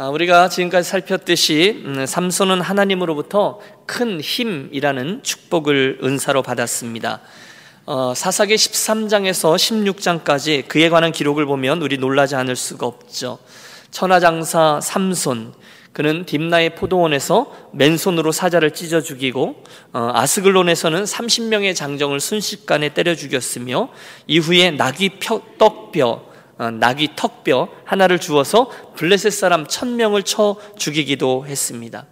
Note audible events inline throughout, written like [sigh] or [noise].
아, 우리가 지금까지 살폈듯이 음, 삼손은 하나님으로부터 큰 힘이라는 축복을 은사로 받았습니다. 어, 사사기 13장에서 16장까지 그에 관한 기록을 보면 우리 놀라지 않을 수가 없죠. 천하장사 삼손, 그는 딥나의 포도원에서 맨손으로 사자를 찢어 죽이고 어, 아스글론에서는 30명의 장정을 순식간에 때려 죽였으며 이후에 낙이 펴, 떡뼈 어, 낙이 턱뼈 하나를 주어서 블레셋 사람 천명을 쳐 죽이기도 했습니다.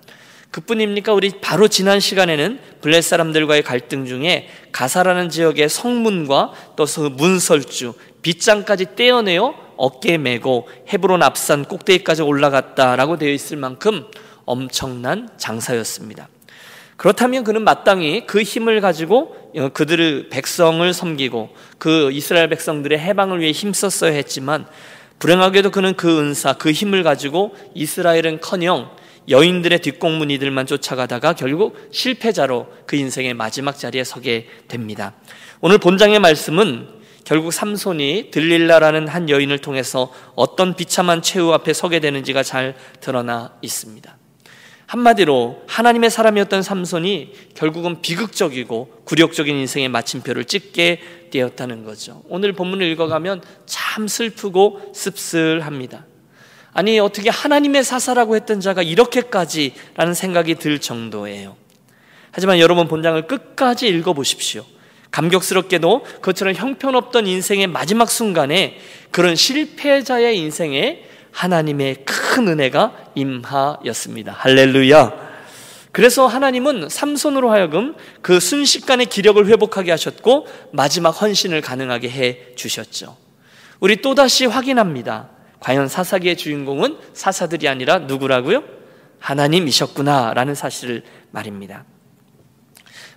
그뿐입니까? 우리 바로 지난 시간에는 블레셋 사람들과의 갈등 중에 가사라는 지역의 성문과 또 문설주, 빗장까지 떼어내어 어깨에 메고 헤브론 앞산 꼭대기까지 올라갔다라고 되어 있을 만큼 엄청난 장사였습니다. 그렇다면 그는 마땅히 그 힘을 가지고 어, 그들의 백성을 섬기고 그 이스라엘 백성들의 해방을 위해 힘썼어야 했지만 불행하게도 그는 그 은사, 그 힘을 가지고 이스라엘은 커녕 여인들의 뒷공무니들만 쫓아가다가 결국 실패자로 그 인생의 마지막 자리에 서게 됩니다. 오늘 본장의 말씀은 결국 삼손이 들릴라라는 한 여인을 통해서 어떤 비참한 최후 앞에 서게 되는지가 잘 드러나 있습니다. 한마디로 하나님의 사람이었던 삼손이 결국은 비극적이고 굴욕적인 인생의 마침표를 찍게 되었다는 거죠. 오늘 본문을 읽어가면 참 슬프고 씁쓸합니다. 아니, 어떻게 하나님의 사사라고 했던 자가 이렇게까지라는 생각이 들 정도예요. 하지만 여러분 본장을 끝까지 읽어보십시오. 감격스럽게도 그처럼 형편없던 인생의 마지막 순간에 그런 실패자의 인생에 하나님의 큰 은혜가 임하였습니다. 할렐루야. 그래서 하나님은 삼손으로 하여금 그 순식간에 기력을 회복하게 하셨고 마지막 헌신을 가능하게 해 주셨죠. 우리 또다시 확인합니다. 과연 사사기의 주인공은 사사들이 아니라 누구라고요? 하나님이셨구나라는 사실을 말입니다.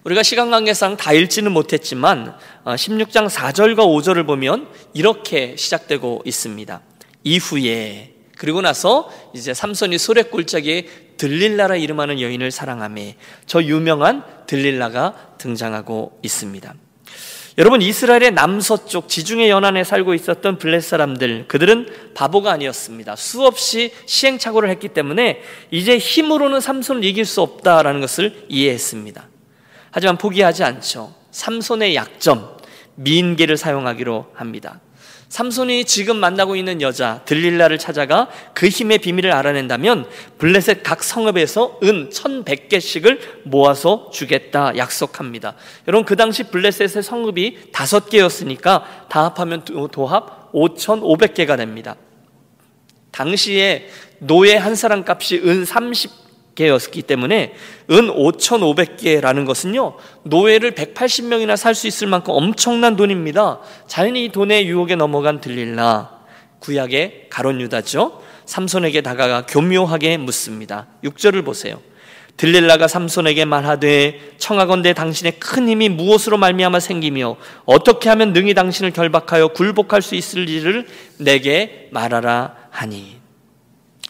우리가 시간 관계상 다 읽지는 못했지만 16장 어, 4절과 5절을 보면 이렇게 시작되고 있습니다. 이후에 그리고 나서 이제 삼손이 소래골짜기에 들릴라라 이름하는 여인을 사랑함에 저 유명한 들릴라가 등장하고 있습니다. 여러분 이스라엘의 남서쪽 지중해 연안에 살고 있었던 블레 사람들 그들은 바보가 아니었습니다. 수없이 시행착오를 했기 때문에 이제 힘으로는 삼손을 이길 수 없다라는 것을 이해했습니다. 하지만 포기하지 않죠. 삼손의 약점, 미인계를 사용하기로 합니다. 삼손이 지금 만나고 있는 여자 들릴라를 찾아가 그 힘의 비밀을 알아낸다면 블레셋 각 성읍에서 은 1100개씩을 모아서 주겠다 약속합니다. 여러분 그 당시 블레셋의 성읍이 다섯 개였으니까 다 합하면 도합 5500개가 됩니다. 당시에 노예 한 사람 값이 은 30, 개였기 때문에 은 5,500개라는 것은요, 노예를 180명이나 살 수 있을 만큼 엄청난 돈입니다. 자연히 이 돈의 유혹에 넘어간 들릴라. 구약의 가론 유다죠. 삼손에게 다가가 교묘하게 묻습니다. 6절을 보세요. 들릴라가 삼손에게 말하되 청하건대 당신의 큰 힘이 무엇으로 말미암아 생기며 어떻게 하면 능히 당신을 결박하여 굴복할 수 있을지를 내게 말하라 하니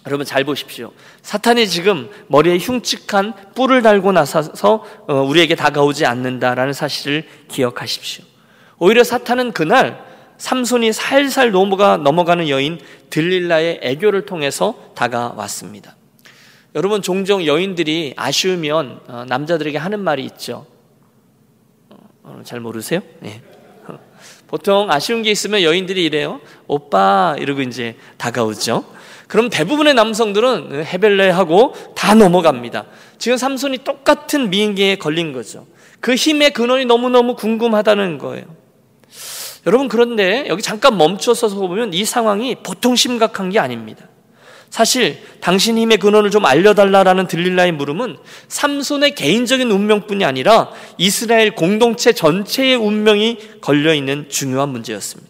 여러분 잘 보십시오. 사탄이 지금 머리에 흉측한 뿔을 달고 나서서 어, 우리에게 다가오지 않는다라는 사실을 기억하십시오. 오히려 사탄은 그날 삼손이 살살 넘어가 넘어가는 여인 들릴라의 애교를 통해서 다가왔습니다. 여러분 종종 여인들이 아쉬우면 어, 남자들에게 하는 말이 있죠. 어, 잘 모르세요? 네. [laughs] 보통 아쉬운 게 있으면 여인들이 이래요. 오빠 이러고 이제 다가오죠. 그럼 대부분의 남성들은 헤벨레하고 다 넘어갑니다. 지금 삼손이 똑같은 미인계에 걸린 거죠. 그 힘의 근원이 너무너무 궁금하다는 거예요. 여러분 그런데 여기 잠깐 멈춰서 보면 이 상황이 보통 심각한 게 아닙니다. 사실 당신 힘의 근원을 좀 알려달라라는 들릴라의 물음은 삼손의 개인적인 운명뿐이 아니라 이스라엘 공동체 전체의 운명이 걸려 있는 중요한 문제였습니다.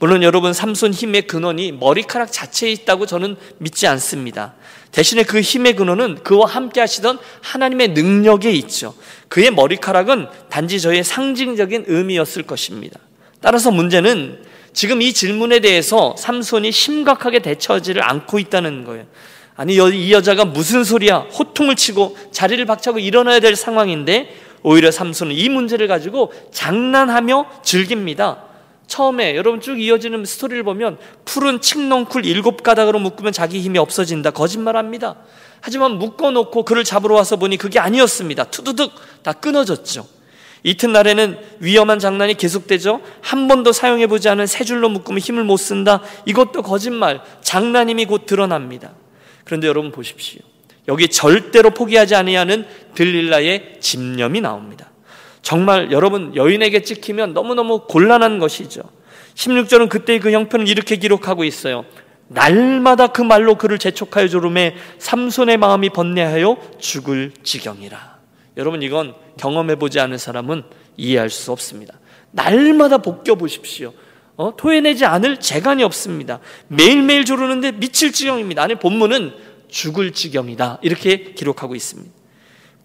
물론 여러분 삼손 힘의 근원이 머리카락 자체에 있다고 저는 믿지 않습니다. 대신에 그 힘의 근원은 그와 함께 하시던 하나님의 능력에 있죠. 그의 머리카락은 단지 저의 상징적인 의미였을 것입니다. 따라서 문제는 지금 이 질문에 대해서 삼손이 심각하게 대처하지를 않고 있다는 거예요. 아니 이 여자가 무슨 소리야? 호통을 치고 자리를 박차고 일어나야 될 상황인데 오히려 삼손은 이 문제를 가지고 장난하며 즐깁니다. 처음에 여러분 쭉 이어지는 스토리를 보면 푸른 칡넝쿨 일곱 가닥으로 묶으면 자기 힘이 없어진다. 거짓말합니다. 하지만 묶어놓고 그를 잡으러 와서 보니 그게 아니었습니다. 투두둑 다 끊어졌죠. 이튿날에는 위험한 장난이 계속되죠. 한 번도 사용해보지 않은 세 줄로 묶으면 힘을 못 쓴다. 이것도 거짓말, 장난임이 곧 드러납니다. 그런데 여러분 보십시오. 여기 절대로 포기하지 아니하는 들릴라의 집념이 나옵니다. 정말 여러분 여인에게 찍히면 너무너무 곤란한 것이죠. 16절은 그때의 그 형편을 이렇게 기록하고 있어요. 날마다 그 말로 그를 재촉하여 조름에 삼손의 마음이 번뇌하여 죽을 지경이라. 여러분 이건 경험해 보지 않은 사람은 이해할 수 없습니다. 날마다 복겨 보십시오. 어? 토해내지 않을 재간이 없습니다. 매일매일 조르는데 미칠 지경입니다. 안에 본문은 죽을 지경이다. 이렇게 기록하고 있습니다.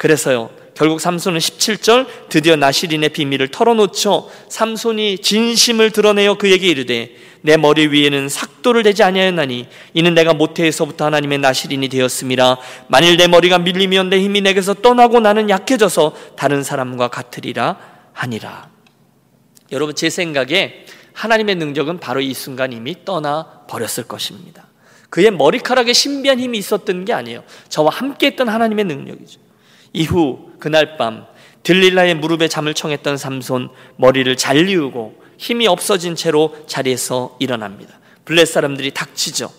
그래서요. 결국 삼손은 17절 드디어 나시린의 비밀을 털어놓죠. 삼손이 진심을 드러내어 그에게 이르되 내 머리 위에는 삭도를 대지 아니하였나니 이는 내가 모태에서부터 하나님의 나시린이 되었음이라 만일 내 머리가 밀리면 내 힘이 내게서 떠나고 나는 약해져서 다른 사람과 같으리라 하니라. 여러분 제 생각에 하나님의 능력은 바로 이 순간 이미 떠나 버렸을 것입니다. 그의 머리카락에 신비한 힘이 있었던 게 아니에요. 저와 함께 했던 하나님의 능력이죠. 이후 그날 밤 들릴라의 무릎에 잠을 청했던 삼손 머리를 잘리우고 힘이 없어진 채로 자리에서 일어납니다. 블레 사람들이 닥치죠.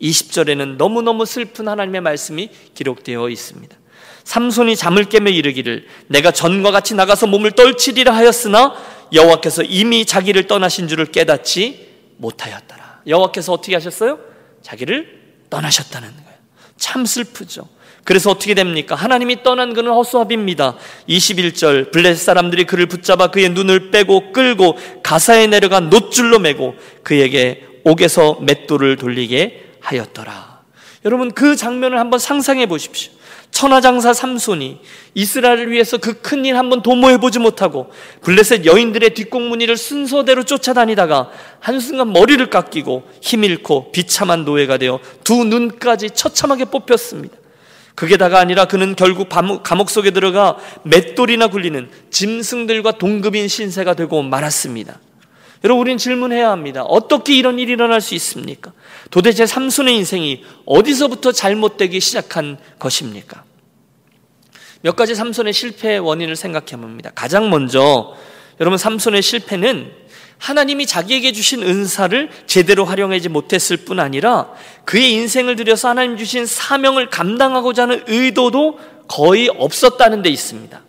20절에는 너무너무 슬픈 하나님의 말씀이 기록되어 있습니다. 삼손이 잠을 깨며 이르기를 내가 전과 같이 나가서 몸을 떨치리라 하였으나 여호와께서 이미 자기를 떠나신 줄을 깨닫지 못하였더라. 여호와께서 어떻게 하셨어요? 자기를 떠나셨다는 거예요. 참 슬프죠. 그래서 어떻게 됩니까? 하나님이 떠난 그는 허수아비입니다. 21절 블레 사람들이 그를 붙잡아 그의 눈을 빼고 끌고 가사에 내려가 노줄로 매고 그에게 옥에서 맷돌을 돌리게 하였더라. 여러분 그 장면을 한번 상상해 보십시오. 천하장사 삼손이 이스라엘을 위해서 그 큰 일 한번 도모해 보지 못하고 블레셋 여인들의 뒷공무니를 순서대로 쫓아다니다가 한순간 머리를 깎이고 힘 잃고 비참한 노예가 되어 두 눈까지 처참하게 뽑혔습니다. 그게다가 아니라 그는 결국 감옥 속에 들어가 맷돌이나 굴리는 짐승들과 동급인 신세가 되고 말았습니다. 여러분, 우리는 질문해야 합니다. 어떻게 이런 일이 일어날 수 있습니까? 도대체 삼손의 인생이 어디서부터 잘못되기 시작한 것입니까? 몇 가지 삼손의 실패의 원인을 생각해 봅니다. 가장 먼저, 여러분, 삼손의 실패는 하나님이 자기에게 주신 은사를 제대로 활용하지 못했을 뿐 아니라 그의 인생을 들여서 하나님 주신 사명을 감당하고자 하는 의도도 거의 없었다는 데 있습니다.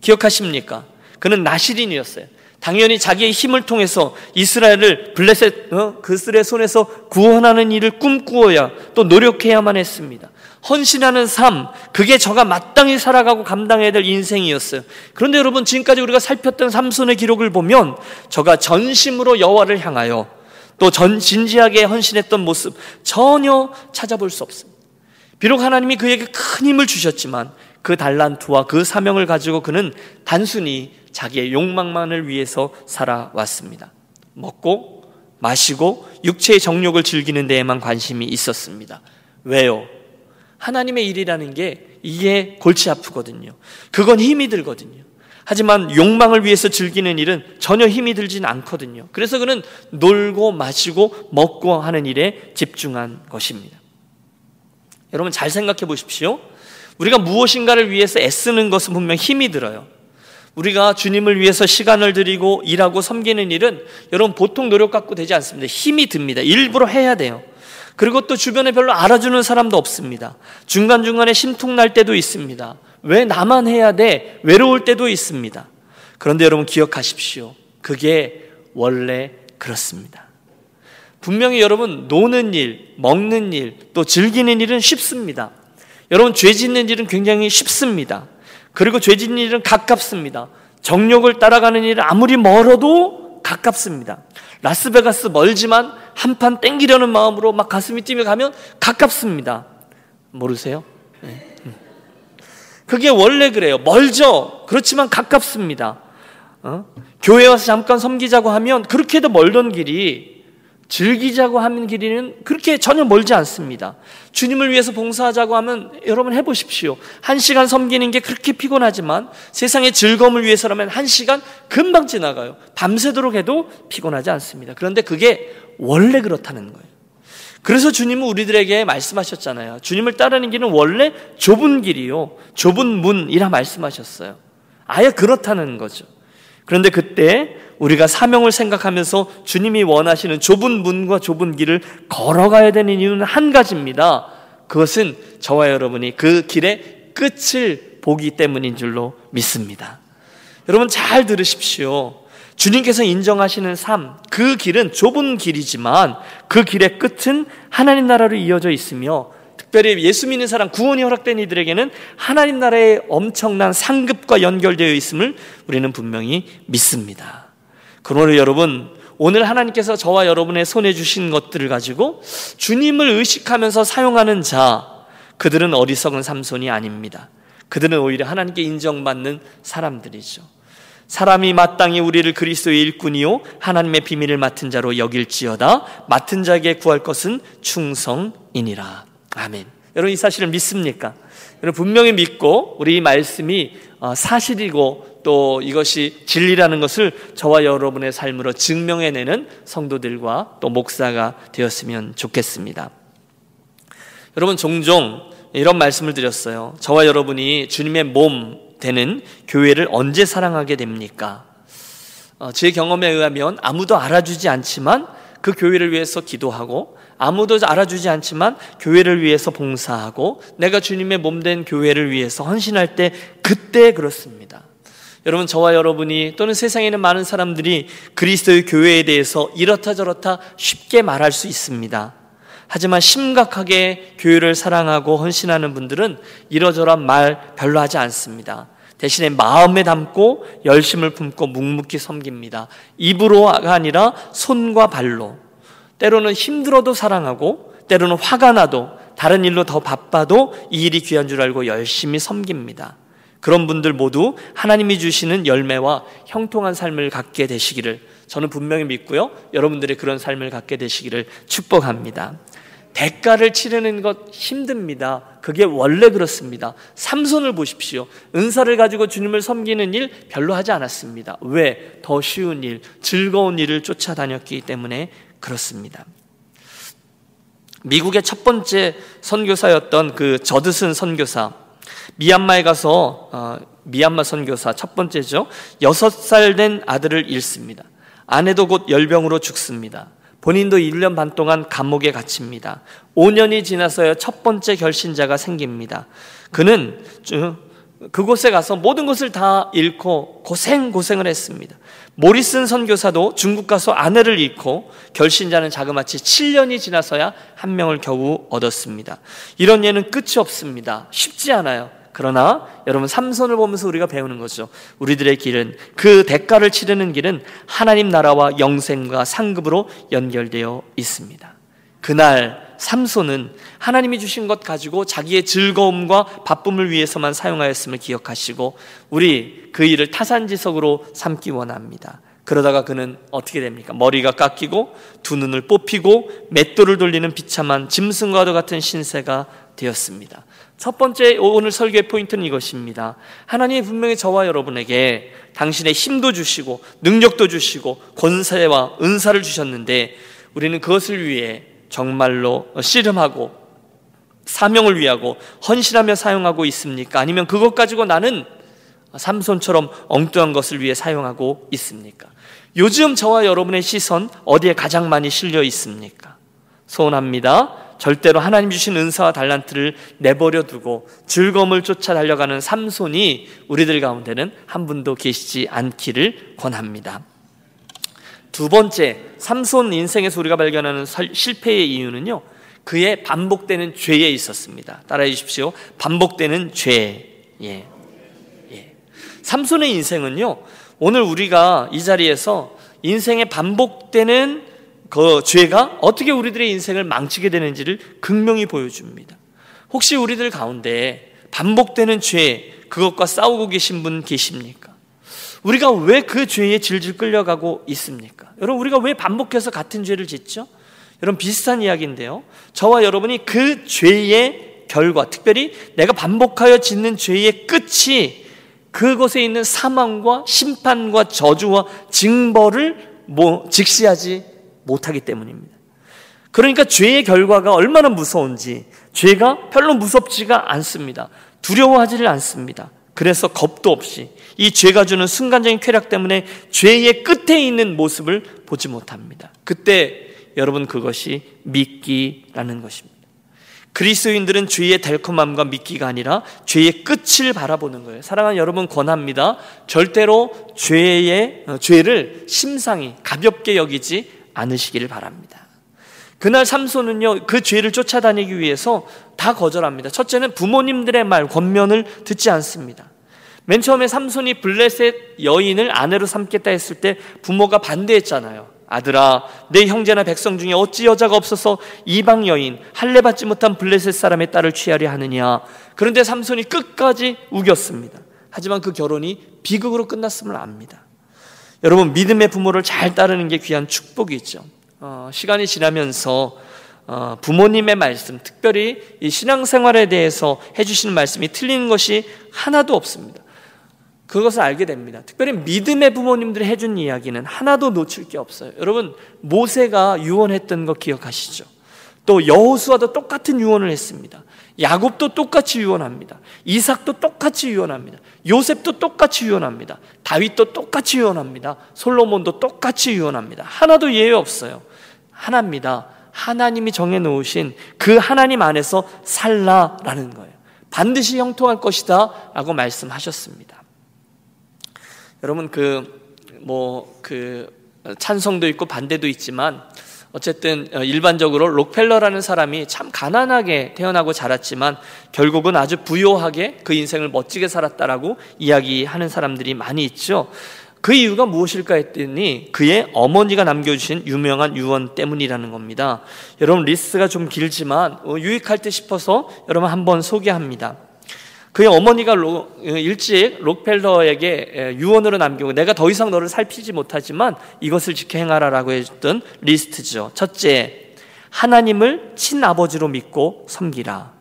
기억하십니까? 그는 나시린이었어요. 당연히 자기의 힘을 통해서 이스라엘을 블레셋 어? 그들의 손에서 구원하는 일을 꿈꾸어야 또 노력해야만 했습니다. 헌신하는 삶, 그게 저가 마땅히 살아가고 감당해야 될 인생이었어요. 그런데 여러분 지금까지 우리가 살폈던 삼손의 기록을 보면 저가 전심으로 여호와를 향하여 또 전 진지하게 헌신했던 모습 전혀 찾아볼 수 없습니다. 비록 하나님이 그에게 큰 힘을 주셨지만 그 달란트와 그 사명을 가지고 그는 단순히 자기의 욕망만을 위해서 살아왔습니다. 먹고 마시고 육체의 정욕을 즐기는 데에만 관심이 있었습니다. 왜요? 하나님의 일이라는 게 이게 골치 아프거든요. 그건 힘이 들거든요. 하지만 욕망을 위해서 즐기는 일은 전혀 힘이 들진 않거든요. 그래서 그는 놀고 마시고 먹고 하는 일에 집중한 것입니다. 여러분 잘 생각해 보십시오. 우리가 무엇인가를 위해서 애쓰는 것은 분명 힘이 들어요. 우리가 주님을 위해서 시간을 들이고 일하고 섬기는 일은 여러분 보통 노력 갖고 되지 않습니다. 힘이 듭니다. 일부러 해야 돼요. 그리고 또 주변에 별로 알아주는 사람도 없습니다. 중간중간에 심통 날 때도 있습니다. 왜 나만 해야 돼? 외로울 때도 있습니다. 그런데 여러분 기억하십시오. 그게 원래 그렇습니다. 분명히 여러분 노는 일, 먹는 일, 또 즐기는 일은 쉽습니다. 여러분 죄 짓는 일은 굉장히 쉽습니다. 그리고 죄 짓는 일은 가깝습니다. 정욕을 따라가는 일은 아무리 멀어도 가깝습니다. 라스베가스 멀지만 한 판 땡기려는 마음으로 막 가슴이 뛰며 가면 가깝습니다. 모르세요? 네. 음. 그게 원래 그래요. 멀죠. 그렇지만 가깝습니다. 어? 교회 와서 잠깐 섬기자고 하면 그렇게도 멀던 길이 즐기자고 하는 길이는 그렇게 전혀 멀지 않습니다. 주님을 위해서 봉사하자고 하면 여러분 해보십시오. 한 시간 섬기는 게 그렇게 피곤하지만 세상의 즐거움을 위해서라면 한 시간 금방 지나가요. 밤새도록 해도 피곤하지 않습니다. 그런데 그게 원래 그렇다는 거예요. 그래서 주님은 우리들에게 말씀하셨잖아요. 주님을 따르는 길은 원래 좁은 길이요. 좁은 문이라 말씀하셨어요. 아예 그렇다는 거죠. 그런데 그때 우리가 사명을 생각하면서 주님이 원하시는 좁은 문과 좁은 길을 걸어가야 되는 이유는 한 가지입니다. 그것은 저와 여러분이 그 길의 끝을 보기 때문인 줄로 믿습니다. 여러분 잘 들으십시오. 주님께서 인정하시는 삶, 그 길은 좁은 길이지만 그 길의 끝은 하나님 나라로 이어져 있으며 특별히 예수 믿는 사람, 구원이 허락된 이들에게는 하나님 나라의 엄청난 상급과 연결되어 있음을 우리는 분명히 믿습니다. 그러므로 여러분, 오늘 하나님께서 저와 여러분의 손에 주신 것들을 가지고 주님을 의식하면서 사용하는 자, 그들은 어리석은 삼손이 아닙니다. 그들은 오히려 하나님께 인정받는 사람들이죠. 사람이 마땅히 우리를 그리스도의 일꾼이요 하나님의 비밀을 맡은 자로 여길지어다 맡은 자에게 구할 것은 충성이니라. 아멘. 여러분 이 사실을 믿습니까? 여러분 분명히 믿고 우리 이 말씀이 어, 사실이고 또 이것이 진리라는 것을 저와 여러분의 삶으로 증명해내는 성도들과 또 목사가 되었으면 좋겠습니다. 여러분 종종 이런 말씀을 드렸어요. 저와 여러분이 주님의 몸 되는 교회를 언제 사랑하게 됩니까? 어, 제 경험에 의하면 아무도 알아주지 않지만 그 교회를 위해서 기도하고 아무도 알아주지 않지만 교회를 위해서 봉사하고 내가 주님의 몸 된 교회를 위해서 헌신할 때 그때 그렇습니다. 여러분 저와 여러분이 또는 세상에 있는 많은 사람들이 그리스도의 교회에 대해서 이렇다 저렇다 쉽게 말할 수 있습니다. 하지만 심각하게 교회를 사랑하고 헌신하는 분들은 이러저런 말 별로 하지 않습니다. 대신에 마음에 담고 열심을 품고 묵묵히 섬깁니다. 입으로가 아니라 손과 발로. 때로는 힘들어도 사랑하고 때로는 화가 나도 다른 일로 더 바빠도 이 일이 귀한 줄 알고 열심히 섬깁니다. 그런 분들 모두 하나님이 주시는 열매와 형통한 삶을 갖게 되시기를 저는 분명히 믿고요. 여러분들의 그런 삶을 갖게 되시기를 축복합니다. 대가를 치르는 것 힘듭니다. 그게 원래 그렇습니다. 삼손을 보십시오. 은사를 가지고 주님을 섬기는 일 별로 하지 않았습니다. 왜? 더 쉬운 일, 즐거운 일을 쫓아다녔기 때문에 그렇습니다. 미국의 첫 번째 선교사였던 그 저드슨 선교사, 미얀마에 가서 어, 미얀마 선교사 첫 번째죠. 여섯 살 된 아들을 잃습니다. 아내도 곧 열병으로 죽습니다. 본인도 1년 반 동안 감옥에 갇힙니다. 5년이 지나서야 첫 번째 결신자가 생깁니다. 그는 그곳에 가서 모든 것을 다 잃고 고생 고생을 했습니다. 모리슨 선교사도 중국 가서 아내를 잃고 결신자는 자그마치 7년이 지나서야 한 명을 겨우 얻었습니다. 이런 예는 끝이 없습니다. 쉽지 않아요. 그러나 여러분 삼손을 보면서 우리가 배우는 거죠. 우리들의 길은 그 대가를 치르는 길은 하나님 나라와 영생과 상급으로 연결되어 있습니다. 그날 삼손은 하나님이 주신 것 가지고 자기의 즐거움과 바쁨을 위해서만 사용하였음을 기억하시고 우리 그 일을 타산지석으로 삼기 원합니다. 그러다가 그는 어떻게 됩니까? 머리가 깎이고 두 눈을 뽑히고 맷돌을 돌리는 비참한 짐승과도 같은 신세가 되었습니다. 첫 번째 오늘 설교의 포인트는 이것입니다. 하나님이 분명히 저와 여러분에게 당신의 힘도 주시고 능력도 주시고 권세와 은사를 주셨는데 우리는 그것을 위해 정말로 씨름하고 사명을 위하고 헌신하며 사용하고 있습니까? 아니면 그것 가지고 나는 삼손처럼 엉뚱한 것을 위해 사용하고 있습니까? 요즘 저와 여러분의 시선 어디에 가장 많이 실려 있습니까? 소원합니다. 절대로 하나님 주신 은사와 달란트를 내버려 두고 즐거움을 쫓아 달려가는 삼손이 우리들 가운데는 한 분도 계시지 않기를 권합니다. 두 번째, 삼손 인생에서 우리가 발견하는 실패의 이유는요, 그의 반복되는 죄에 있었습니다. 따라해 주십시오. 반복되는 죄. 예. 예. 삼손의 인생은요, 오늘 우리가 이 자리에서 인생에 반복되는 그 죄가 어떻게 우리들의 인생을 망치게 되는지를 극명히 보여줍니다. 혹시 우리들 가운데 반복되는 죄, 그것과 싸우고 계신 분 계십니까? 우리가 왜 그 죄에 질질 끌려가고 있습니까? 여러분, 우리가 왜 반복해서 같은 죄를 짓죠? 여러분 비슷한 이야기인데요. 저와 여러분이 그 죄의 결과, 특별히 내가 반복하여 짓는 죄의 끝이 그곳에 있는 사망과 심판과 저주와 징벌을 뭐 직시하지 못하기 때문입니다. 그러니까 죄의 결과가 얼마나 무서운지 죄가 별로 무섭지가 않습니다. 두려워하지를 않습니다. 그래서 겁도 없이 이 죄가 주는 순간적인 쾌락 때문에 죄의 끝에 있는 모습을 보지 못합니다. 그때 여러분 그것이 믿기라는 것입니다. 그리스도인들은 죄의 달콤함과 믿기가 아니라 죄의 끝을 바라보는 거예요. 사랑하는 여러분 권합니다. 절대로 죄의 어, 죄를 심상히 가볍게 여기지 않으시기를 바랍니다. 그날 삼손은요 그 죄를 쫓아다니기 위해서 다 거절합니다. 첫째는 부모님들의 말 권면을 듣지 않습니다. 맨 처음에 삼손이 블레셋 여인을 아내로 삼겠다 했을 때 부모가 반대했잖아요. 아들아, 내 형제나 백성 중에 어찌 여자가 없어서 이방 여인 할례 받지 못한 블레셋 사람의 딸을 취하려 하느냐. 그런데 삼손이 끝까지 우겼습니다. 하지만 그 결혼이 비극으로 끝났음을 압니다. 여러분 믿음의 부모를 잘 따르는 게 귀한 축복이 있죠. 어, 시간이 지나면서 어, 부모님의 말씀, 특별히 이 신앙생활에 대해서 해주시는 말씀이 틀리는 것이 하나도 없습니다. 그것을 알게 됩니다. 특별히 믿음의 부모님들이 해준 이야기는 하나도 놓칠 게 없어요. 여러분 모세가 유언했던 거 기억하시죠? 또 여호수아도 똑같은 유언을 했습니다. 야곱도 똑같이 유언합니다. 이삭도 똑같이 유언합니다. 요셉도 똑같이 유언합니다. 다윗도 똑같이 유언합니다. 솔로몬도 똑같이 유언합니다. 하나도 예외 없어요. 하나입니다. 하나님이 정해 놓으신 그 하나님 안에서 살라라는 거예요. 반드시 형통할 것이다 라고 말씀하셨습니다. 여러분 그 뭐그 그 찬성도 있고 반대도 있지만 어쨌든 어, 일반적으로 록펠러라는 사람이 참 가난하게 태어나고 자랐지만 결국은 아주 부요하게 그 인생을 멋지게 살았다라고 이야기하는 사람들이 많이 있죠. 그 이유가 무엇일까 했더니 그의 어머니가 남겨주신 유명한 유언 때문이라는 겁니다. 여러분 리스트가 좀 길지만 어, 유익할 듯 싶어서 여러분 한번 소개합니다. 그의 어머니가 로, 일찍 록펠러에게 유언으로 남기고 내가 더 이상 너를 살피지 못하지만 이것을 지켜 행하라라고 해줬던 리스트죠. 첫째, 하나님을 친아버지로 믿고 섬기라.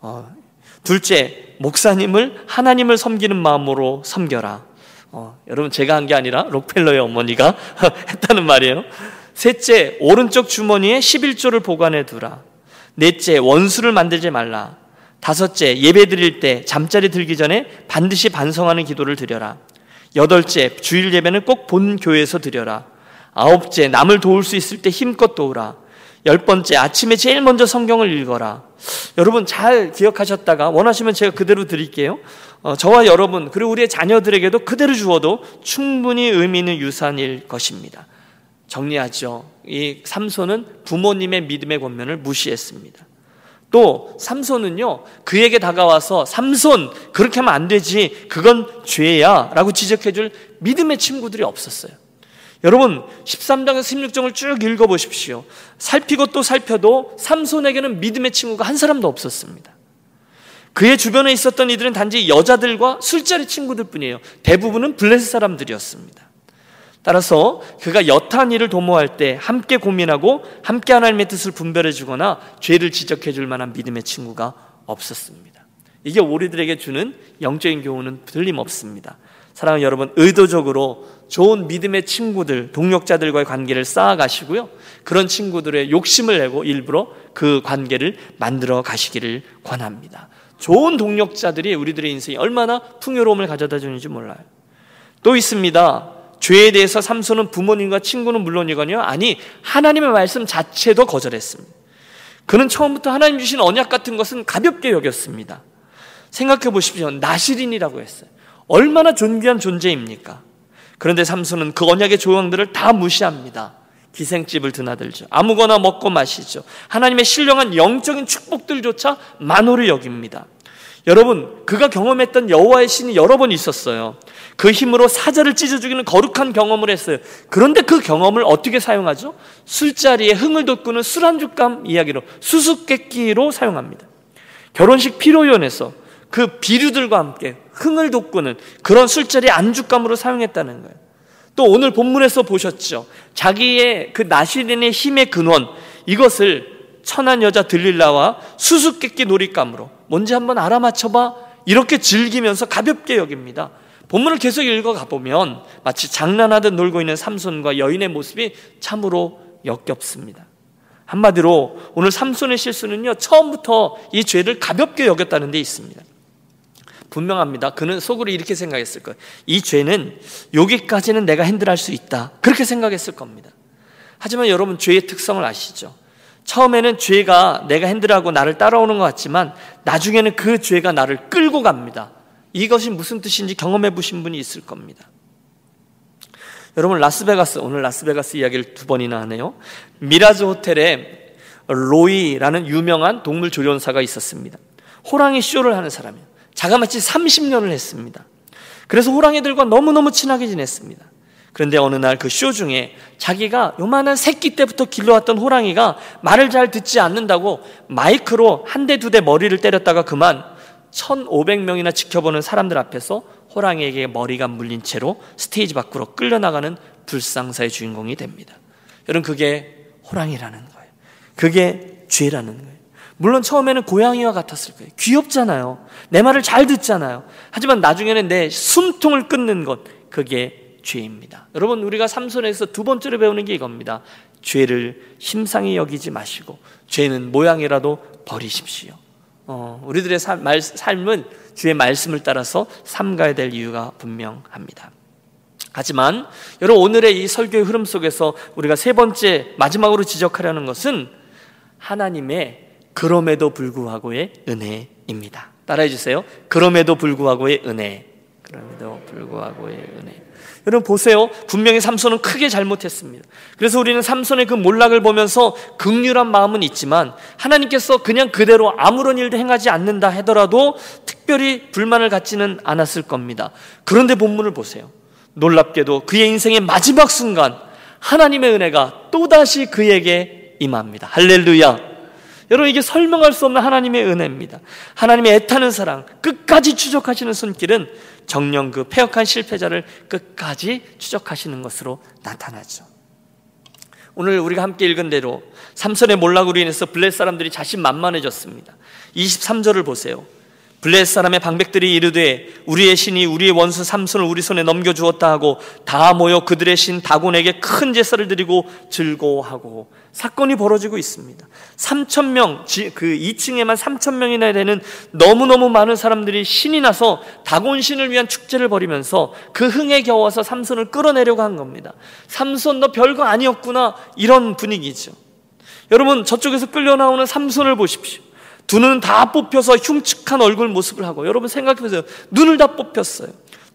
어, 둘째, 목사님을 하나님을 섬기는 마음으로 섬겨라. 어, 여러분 제가 한 게 아니라 록펠러의 어머니가 [laughs] 했다는 말이에요. 셋째, 오른쪽 주머니에 11조를 보관해 두라. 넷째, 원수를 만들지 말라. 다섯째, 예배 드릴 때 잠자리 들기 전에 반드시 반성하는 기도를 드려라. 여덟째, 주일 예배는 꼭 본 교회에서 드려라. 아홉째, 남을 도울 수 있을 때 힘껏 도우라. 열 번째, 아침에 제일 먼저 성경을 읽어라. 여러분 잘 기억하셨다가 원하시면 제가 그대로 드릴게요. 어, 저와 여러분, 그리고 우리의 자녀들에게도 그대로 주어도 충분히 의미 있는 유산일 것입니다. 정리하죠. 이 삼손은 부모님의 믿음의 권면을 무시했습니다. 또 삼손은요 그에게 다가와서 삼손 그렇게 하면 안 되지 그건 죄야라고 지적해줄 믿음의 친구들이 없었어요. 여러분 13장에서 16장을 쭉 읽어보십시오. 살피고 또 살펴도 삼손에게는 믿음의 친구가 한 사람도 없었습니다. 그의 주변에 있었던 이들은 단지 여자들과 술자리 친구들 뿐이에요. 대부분은 블레셋 사람들이었습니다. 따라서 그가 여탄 일을 도모할 때 함께 고민하고 함께 하나님의 뜻을 분별해 주거나 죄를 지적해 줄 만한 믿음의 친구가 없었습니다. 이게 우리들에게 주는 영적인 교훈은 틀림없습니다. 사랑하는 여러분, 의도적으로 좋은 믿음의 친구들, 동력자들과의 관계를 쌓아가시고요. 그런 친구들의 욕심을 내고 일부러 그 관계를 만들어 가시기를 권합니다. 좋은 동력자들이 우리들의 인생에 얼마나 풍요로움을 가져다 주는지 몰라요. 또 있습니다. 죄에 대해서 삼손은 부모님과 친구는 물론이거니요. 아니, 하나님의 말씀 자체도 거절했습니다. 그는 처음부터 하나님 주신 언약 같은 것은 가볍게 여겼습니다. 생각해 보십시오. 나시린이라고 했어요. 얼마나 존귀한 존재입니까? 그런데 삼손은 그 언약의 조항들을 다 무시합니다. 기생집을 드나들죠. 아무거나 먹고 마시죠. 하나님의 신령한 영적인 축복들조차 만호를 여깁니다. 여러분, 그가 경험했던 여호와의 신이 여러 번 있었어요. 그 힘으로 사자를 찢어 죽이는 거룩한 경험을 했어요. 그런데 그 경험을 어떻게 사용하죠? 술자리에 흥을 돋구는 술 한죽감 이야기로 수수께끼로 사용합니다. 결혼식 피로연에서 그 비류들과 함께 흥을 돋구는 그런 술자리 안주감으로 사용했다는 거예요. 또 오늘 본문에서 보셨죠. 자기의 그 나시린의 힘의 근원, 이것을 천한 여자 들릴라와 수수께끼 놀잇감으로 뭔지 한번 알아맞혀봐 이렇게 즐기면서 가볍게 여깁니다. 본문을 계속 읽어가 보면 마치 장난하듯 놀고 있는 삼손과 여인의 모습이 참으로 역겹습니다. 한마디로 오늘 삼손의 실수는요 처음부터 이 죄를 가볍게 여겼다는 데 있습니다. 분명합니다. 그는 속으로 이렇게 생각했을 거예요. 이 죄는 여기까지는 내가 핸들할 수 있다. 그렇게 생각했을 겁니다. 하지만 여러분 죄의 특성을 아시죠? 처음에는 죄가 내가 핸들하고 나를 따라오는 것 같지만 나중에는 그 죄가 나를 끌고 갑니다. 이것이 무슨 뜻인지 경험해 보신 분이 있을 겁니다. 여러분 라스베가스 오늘 라스베가스 이야기를 두 번이나 하네요. 미라즈 호텔에 로이라는 유명한 동물 조련사가 있었습니다. 호랑이 쇼를 하는 사람이에요. 자그마치 30년을 했습니다. 그래서 호랑이들과 너무너무 친하게 지냈습니다. 그런데 어느 날 그 쇼 중에 자기가 요만한 새끼 때부터 길러왔던 호랑이가 말을 잘 듣지 않는다고 마이크로 한 대, 두 대 머리를 때렸다가 그만 1,500명이나 지켜보는 사람들 앞에서 호랑이에게 머리가 물린 채로 스테이지 밖으로 끌려나가는 불상사의 주인공이 됩니다. 여러분, 그게 호랑이라는 거예요. 그게 죄라는 거예요. 물론 처음에는 고양이와 같았을 거예요. 귀엽잖아요. 내 말을 잘 듣잖아요. 하지만 나중에는 내 숨통을 끊는 것, 그게 죄입니다. 여러분, 우리가 삼손에서 두 번째로 배우는 게 이겁니다. 죄를 심상히 여기지 마시고, 죄는 모양이라도 버리십시오. 어, 우리들의 삶, 말, 삶은 주의 말씀을 따라서 삼가야 될 이유가 분명합니다. 하지만 여러분 오늘의 이 설교의 흐름 속에서 우리가 세 번째 마지막으로 지적하려는 것은 하나님의 그럼에도 불구하고의 은혜입니다. 따라해 주세요. 그럼에도 불구하고의 은혜. 그럼에도 불구하고의 은혜. 여러분 보세요. 분명히 삼손은 크게 잘못했습니다. 그래서 우리는 삼손의 그 몰락을 보면서 극률한 마음은 있지만 하나님께서 그냥 그대로 아무런 일도 행하지 않는다 하더라도 특별히 불만을 갖지는 않았을 겁니다. 그런데 본문을 보세요. 놀랍게도 그의 인생의 마지막 순간 하나님의 은혜가 또다시 그에게 임합니다. 할렐루야. 여러분 이게 설명할 수 없는 하나님의 은혜입니다. 하나님의 애타는 사랑, 끝까지 추적하시는 손길은 정령 그 폐역한 실패자를 끝까지 추적하시는 것으로 나타나죠. 오늘 우리가 함께 읽은 대로 삼선의 몰락으로 인해서 블레 사람들이 자신 만만해졌습니다. 23절을 보세요. 블레 사람의 방백들이 이르되 우리의 신이 우리의 원수 삼손을 우리 손에 넘겨 주었다 하고 다 모여 그들의 신 다곤에게 큰 제사를 드리고 즐거워하고 사건이 벌어지고 있습니다. 3천 명, 그 2층에만 3천 명이나 되는 너무너무 많은 사람들이 신이 나서 다곤 신을 위한 축제를 벌이면서 그 흥에 겨워서 삼손을 끌어내려고 한 겁니다. 삼손 너 별거 아니었구나 이런 분위기죠. 여러분 저쪽에서 끌려 나오는 삼손을 보십시오. 두 눈은 다 뽑혀서 흉측한 얼굴 모습을 하고 여러분 생각해 보세요. 눈을 다 뽑혔어요.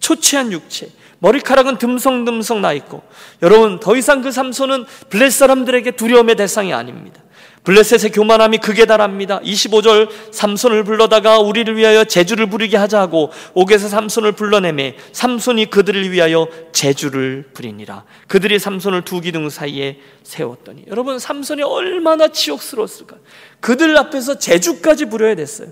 초췌한 육체. 머리카락은 듬성듬성 나 있고 여러분 더 이상 그 삼손은 블레 사람들에게 두려움의 대상이 아닙니다. 블레셋의 교만함이 극에 달합니다. 25절 삼손을 불러다가 우리를 위하여 제주를 부리게 하자 하고 옥에서 삼손을 불러내매 삼손이 그들을 위하여 제주를 부리니라. 그들이 삼손을 두 기둥 사이에 세웠더니 여러분 삼손이 얼마나 치욕스러웠을까요? 그들 앞에서 제주까지 부려야 됐어요.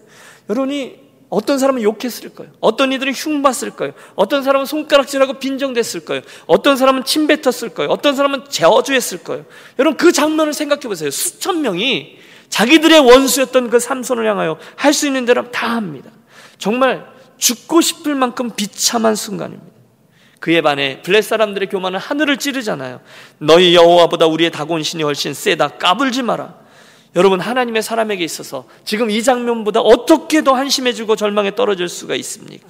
여러분이 어떤 사람은 욕했을 거예요. 어떤 이들은 흉봤을 거예요. 어떤 사람은 손가락질하고 빈정댔을 거예요. 어떤 사람은 침 뱉었을 거예요. 어떤 사람은 저주했을 거예요. 여러분 그 장면을 생각해 보세요. 수천 명이 자기들의 원수였던 그 삼손을 향하여 할 수 있는 대로 다 합니다. 정말 죽고 싶을 만큼 비참한 순간입니다. 그에 반해 블레 사람들의 교만은 하늘을 찌르잖아요. 너희 여호와보다 우리의 다곤 신이 훨씬 세다. 까불지 마라. 여러분 하나님의 사람에게 있어서 지금 이 장면보다 어떻게 더 한심해지고 절망에 떨어질 수가 있습니까?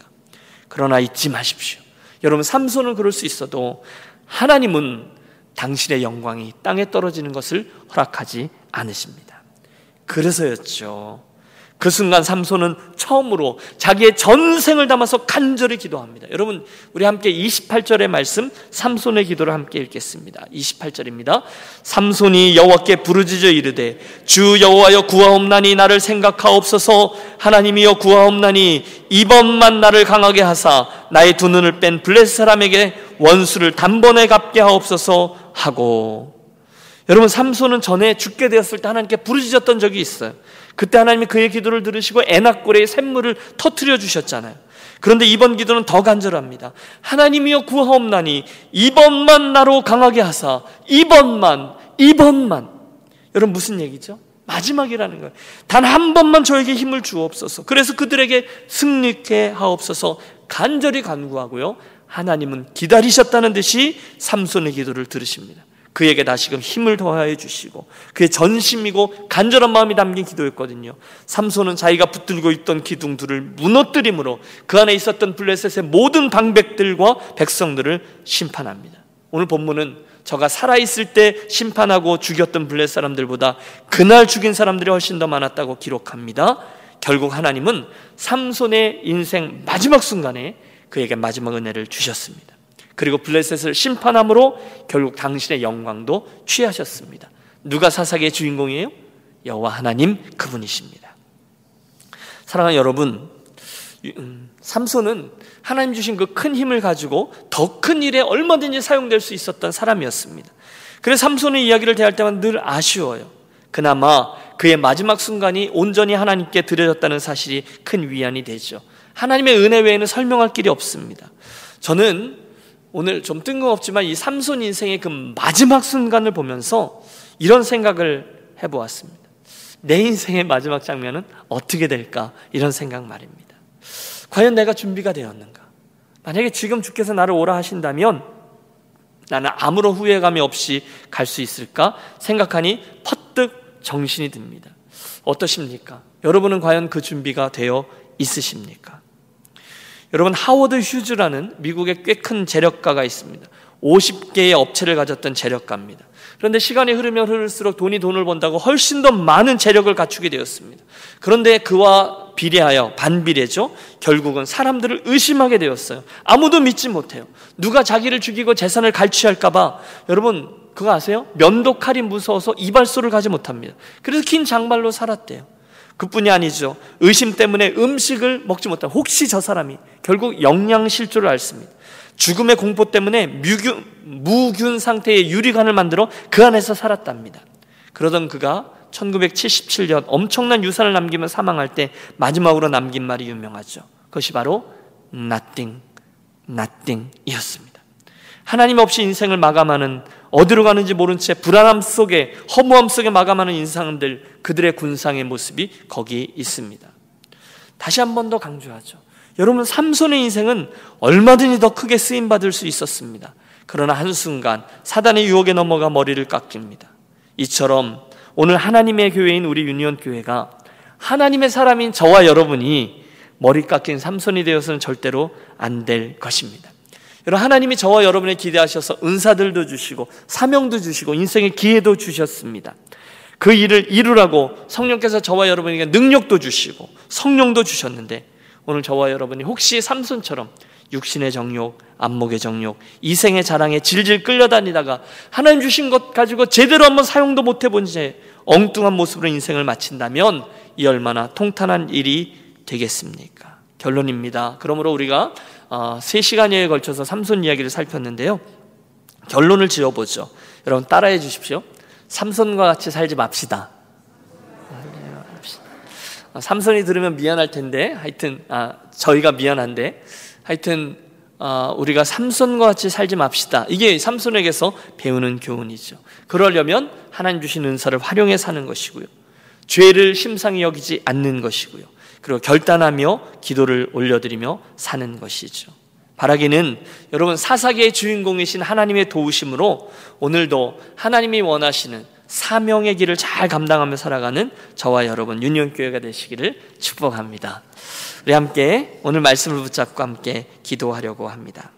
그러나 잊지 마십시오. 여러분 삼손은 그럴 수 있어도 하나님은 당신의 영광이 땅에 떨어지는 것을 허락하지 않으십니다. 그래서였죠. 그 순간 삼손은 처음으로 자기의 전생을 담아서 간절히 기도합니다. 여러분, 우리 함께 28절의 말씀 삼손의 기도를 함께 읽겠습니다. 28절입니다. 삼손이 여호와께 부르짖어 이르되 주 여호와여 구하옵나니 나를 생각하옵소서 하나님이여 구하옵나니 이번만 나를 강하게 하사 나의 두 눈을 뺀 블레 사람에게 원수를 단번에 갚게 하옵소서 하고 여러분 삼손은 전에 죽게 되었을 때 하나님께 부르짖었던 적이 있어요. 그때 하나님이 그의 기도를 들으시고 에낙고레의 샘물을 터트려 주셨잖아요. 그런데 이번 기도는 더 간절합니다. 하나님이여 구하옵나니 이번만 나로 강하게 하사 이번만 이번만 여러분 무슨 얘기죠? 마지막이라는 거예요. 단 한 번만 저에게 힘을 주옵소서. 그래서 그들에게 승리케 하옵소서 간절히 간구하고요. 하나님은 기다리셨다는 듯이 삼손의 기도를 들으십니다. 그에게 다시금 힘을 더하여 주시고 그의 전심이고 간절한 마음이 담긴 기도였거든요. 삼손은 자기가 붙들고 있던 기둥들을 무너뜨림으로 그 안에 있었던 블레셋의 모든 방백들과 백성들을 심판합니다. 오늘 본문은 저가 살아있을 때 심판하고 죽였던 블레 사람들보다 그날 죽인 사람들이 훨씬 더 많았다고 기록합니다. 결국 하나님은 삼손의 인생 마지막 순간에 그에게 마지막 은혜를 주셨습니다. 그리고 블레셋을 심판함으로 결국 당신의 영광도 취하셨습니다. 누가 사사기의 주인공이에요? 여호와 하나님 그분이십니다. 사랑하는 여러분, 음, 삼손은 하나님 주신 그 큰 힘을 가지고 더 큰 일에 얼마든지 사용될 수 있었던 사람이었습니다. 그래서 삼손의 이야기를 대할 때만 늘 아쉬워요. 그나마 그의 마지막 순간이 온전히 하나님께 드려졌다는 사실이 큰 위안이 되죠. 하나님의 은혜 외에는 설명할 길이 없습니다. 저는 오늘 좀 뜬금없지만 이 삼손 인생의 그 마지막 순간을 보면서 이런 생각을 해보았습니다. 내 인생의 마지막 장면은 어떻게 될까? 이런 생각 말입니다. 과연 내가 준비가 되었는가? 만약에 지금 주께서 나를 오라 하신다면 나는 아무런 후회감이 없이 갈 수 있을까 생각하니 퍼뜩 정신이 듭니다. 어떠십니까? 여러분은 과연 그 준비가 되어 있으십니까? 여러분 하워드 휴즈라는 미국의 꽤 큰 재력가가 있습니다. 50개의 업체를 가졌던 재력가입니다. 그런데 시간이 흐르면 흐를수록 돈이 돈을 번다고 훨씬 더 많은 재력을 갖추게 되었습니다. 그런데 그와 비례하여 반비례죠. 결국은 사람들을 의심하게 되었어요. 아무도 믿지 못해요. 누가 자기를 죽이고 재산을 갈취할까봐 여러분 그거 아세요? 면도칼이 무서워서 이발소를 가지 못합니다. 그래서 긴 장발로 살았대요. 그뿐이 아니죠. 의심 때문에 음식을 먹지 못한 혹시 저 사람이 결국 영양 실조를 앓습니다. 죽음의 공포 때문에 무균, 무균 상태의 유리관을 만들어 그 안에서 살았답니다. 그러던 그가 1977년 엄청난 유산을 남기며 사망할 때 마지막으로 남긴 말이 유명하죠. 그것이 바로 nothing, nothing이었습니다. 하나님 없이 인생을 마감하는 어디로 가는지 모른 채 불안함 속에 허무함 속에 마감하는 인상들 그들의 군상의 모습이 거기 있습니다. 다시 한 번 더 강조하죠. 여러분 삼손의 인생은 얼마든지 더 크게 쓰임 받을 수 있었습니다. 그러나 한순간 사단의 유혹에 넘어가 머리를 깎입니다. 이처럼 오늘 하나님의 교회인 우리 유니온 교회가 하나님의 사람인 저와 여러분이 머리 깎인 삼손이 되어서는 절대로 안 될 것입니다. 여러분 하나님이 저와 여러분의 기대하셔서 은사들도 주시고 사명도 주시고 인생의 기회도 주셨습니다. 그 일을 이루라고 성령께서 저와 여러분에게 능력도 주시고 성령도 주셨는데 오늘 저와 여러분이 혹시 삼손처럼 육신의 정욕, 안목의 정욕, 이생의 자랑에 질질 끌려다니다가 하나님 주신 것 가지고 제대로 한번 사용도 못 해본 채 엉뚱한 모습으로 인생을 마친다면 이 얼마나 통탄한 일이 되겠습니까? 결론입니다. 그러므로 우리가 3시간여에 어, 걸쳐서 삼손 이야기를 살폈는데요. 결론을 지어보죠. 여러분 따라해 주십시오. 삼손과 같이 살지 맙시다. 아, 삼손이 들으면 미안할 텐데 하여튼 아, 저희가 미안한데 하여튼 어, 우리가 삼손과 같이 살지 맙시다. 이게 삼손에게서 배우는 교훈이죠. 그러려면 하나님 주신 은사를 활용해 사는 것이고요. 죄를 심상히 여기지 않는 것이고요. 그리고 결단하며 기도를 올려드리며 사는 것이죠. 바라기는 여러분 사사기의 주인공이신 하나님의 도우심으로 오늘도 하나님이 원하시는 사명의 길을 잘 감당하며 살아가는 저와 여러분 유니온교회가 되시기를 축복합니다. 우리 함께 오늘 말씀을 붙잡고 함께 기도하려고 합니다.